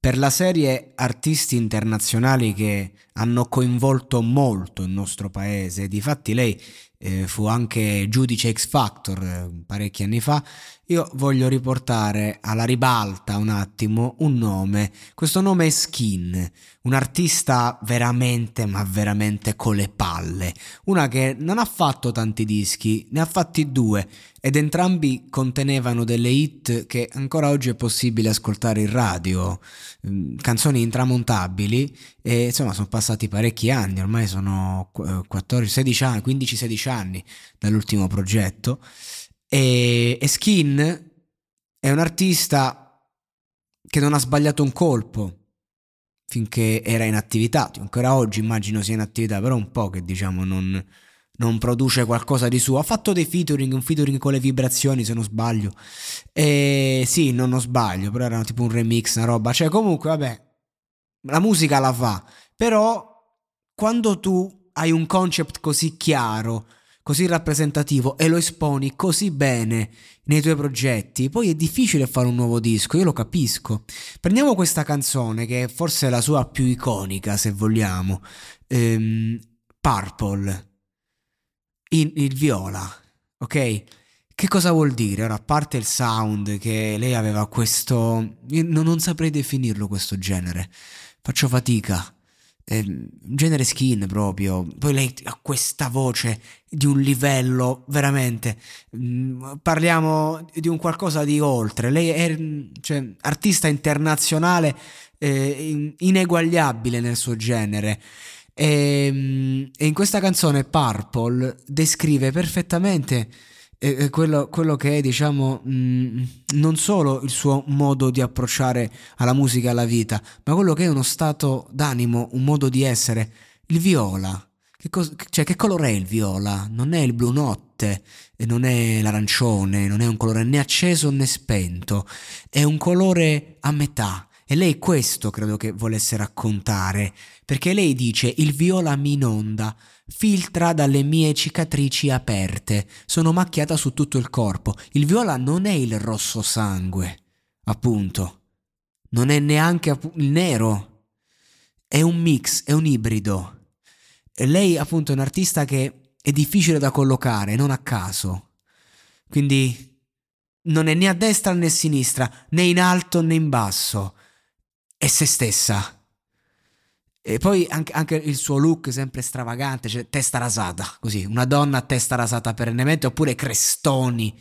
Per la serie artisti internazionali che hanno coinvolto molto il nostro paese, difatti lei eh, fu anche giudice X Factor eh, parecchi anni fa, io voglio riportare alla ribalta un attimo un nome. Questo nome è Skin, un artista veramente, ma veramente con le palle. Una che non ha fatto tanti dischi, ne ha fatti due ed entrambi contenevano delle hit che ancora oggi è possibile ascoltare in radio, mm, canzoni intramontabili e insomma sono passati parecchi anni, ormai sono 14, 16 anni, 15-16 anni dall'ultimo progetto e, e Skin è un artista che non ha sbagliato un colpo finché era in attività, ancora oggi immagino sia in attività, però un po' che diciamo non, non produce qualcosa di suo. Ha fatto dei featuring, un featuring con le vibrazioni se non sbaglio. E sì, non, non sbaglio, però era tipo un remix, una roba. Cioè comunque, vabbè, la musica la fa, però quando tu hai un concept così chiaro, così rappresentativo e lo esponi così bene nei tuoi progetti, poi è difficile fare un nuovo disco, io lo capisco. Prendiamo questa canzone che è forse la sua più iconica, se vogliamo, ehm, Purple, in, il viola, ok? Che cosa vuol dire? Ora, a parte il sound che lei aveva questo... Io non saprei definirlo questo genere, faccio fatica eh, genere skin proprio. Poi lei ha questa voce di un livello veramente. Mm, parliamo di un qualcosa di oltre. Lei è cioè, artista internazionale eh, ineguagliabile nel suo genere. E, ehm, e in questa canzone Purple descrive perfettamente è quello, quello, che è, diciamo, mh, mm, non solo il suo modo di approcciare alla musica alla vita, ma quello che è uno stato d'animo, un modo di essere. Il viola. Che, cos- cioè, che colore è il viola? Non è il blu notte, non è l'arancione, non è un colore né acceso né spento, è un colore a metà. E lei questo credo che volesse raccontare, perché lei dice il viola mi inonda filtra dalle mie cicatrici aperte, sono macchiata su tutto il corpo. Il viola non è il rosso sangue, appunto. Non è neanche il nero. È un mix, è un ibrido. E lei, appunto, è un artista che è difficile da collocare, non a caso. Quindi non è né a destra né a sinistra, né in alto né in basso. È se stessa. E poi anche, anche, il suo look sempre stravagante, cioè testa rasata, così, una donna a testa rasata perennemente, oppure crestoni.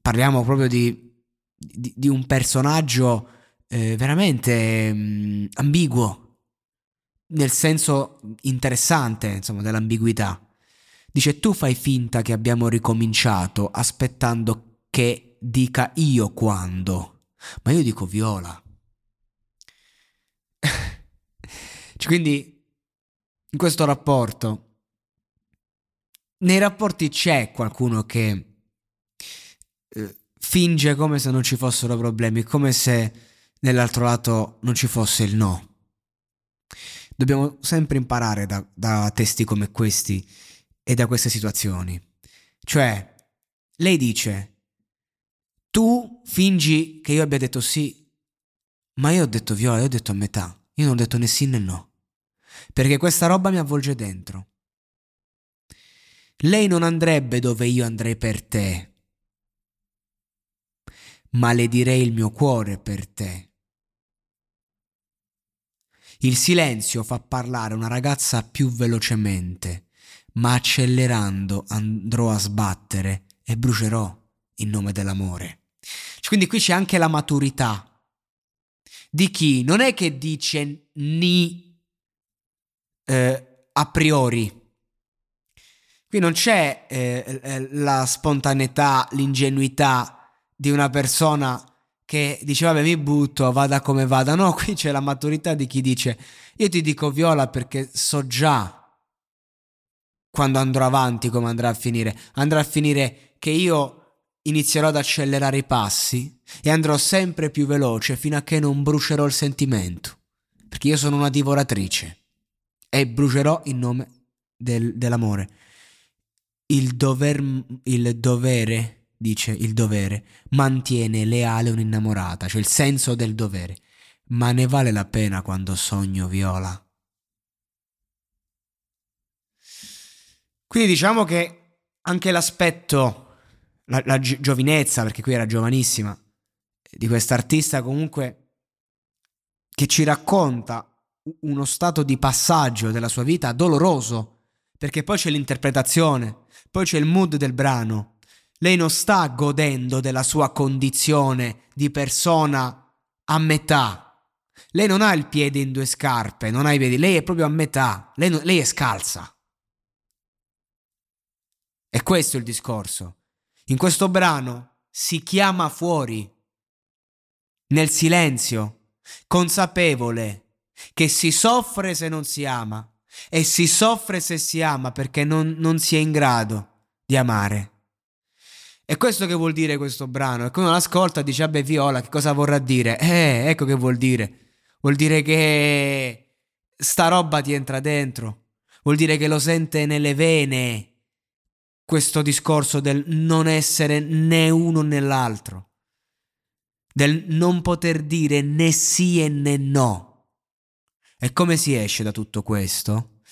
Parliamo proprio di, di, di un personaggio eh, veramente mh, mm, ambiguo, nel senso interessante, insomma, dell'ambiguità. Dice, tu fai finta che abbiamo ricominciato aspettando che dica io quando. Ma io dico viola. Quindi in questo rapporto, nei rapporti c'è qualcuno che eh, finge come se non ci fossero problemi, come se nell'altro lato non ci fosse il no. Dobbiamo sempre imparare da, da testi come questi e da queste situazioni. Cioè, lei dice, tu fingi che io abbia detto sì, ma io ho detto viola, io ho detto a metà, io non ho detto né sì né no, perché questa roba mi avvolge dentro. Lei non andrebbe dove io andrei per te, ma le direi il mio cuore per te. Il silenzio fa parlare una ragazza più velocemente, ma accelerando andrò a sbattere e brucerò in nome dell'amore. Quindi qui c'è anche la maturità di chi non è che dice ni eh, a priori. Qui non c'è eh, eh la spontaneità, l'ingenuità di una persona che dice vabbè mi butto, vada come vada. No, qui c'è la maturità di chi dice io ti dico viola perché so già quando andrò avanti come andrà a finire. Andrà a finire che io inizierò ad accelerare i passi e andrò sempre più veloce fino a che non brucerò il sentimento. Perché io sono una divoratrice e brucerò in nome del, dell'amore. Il, dover, il dovere dice il dovere, mantiene leale un'innamorata, cioè il senso del dovere. Ma ne vale la pena quando sogno viola? Quindi diciamo che anche l'aspetto, la, la gi- giovinezza, perché qui era giovanissima, di quest'artista comunque che ci racconta uno stato di passaggio della sua vita doloroso, perché poi c'è l'interpretazione, poi c'è il mood del brano, lei non sta godendo della sua condizione di persona a metà. Lei non ha il piede in due scarpe, non ha i piedi, lei è proprio a metà, lei, non, lei è scalza. E questo è il discorso. In questo brano si chiama fuori, nel silenzio, consapevole che si soffre se non si ama e si soffre se si ama perché non, non si è in grado di amare. E questo che vuol dire questo brano? E quando l'ascolta dice, vabbè Viola, che cosa vorrà dire? Eh, ecco che vuol dire. Vuol dire che sta roba ti entra dentro. Vuol dire che lo sente nelle vene. Questo discorso del non essere né uno né l'altro. Del non poter dire né sì e né no. E come si esce da tutto questo?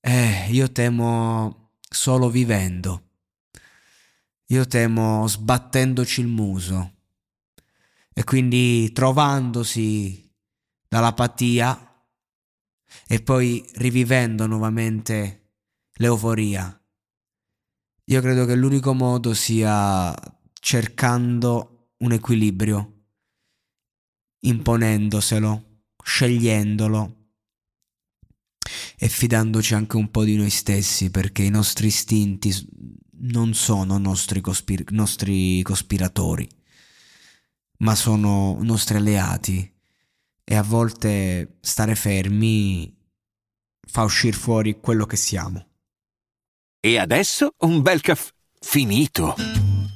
Eh, io temo solo vivendo. Io temo sbattendoci il muso e quindi trovandosi dall'apatia e poi rivivendo nuovamente l'euforia. Io credo che l'unico modo sia cercando un equilibrio, imponendoselo, scegliendolo e fidandoci anche un po' di noi stessi perché i nostri istinti non sono nostri, cospir- nostri cospiratori, ma sono nostri alleati e a volte stare fermi fa uscire fuori quello che siamo. E adesso un bel caffè finito.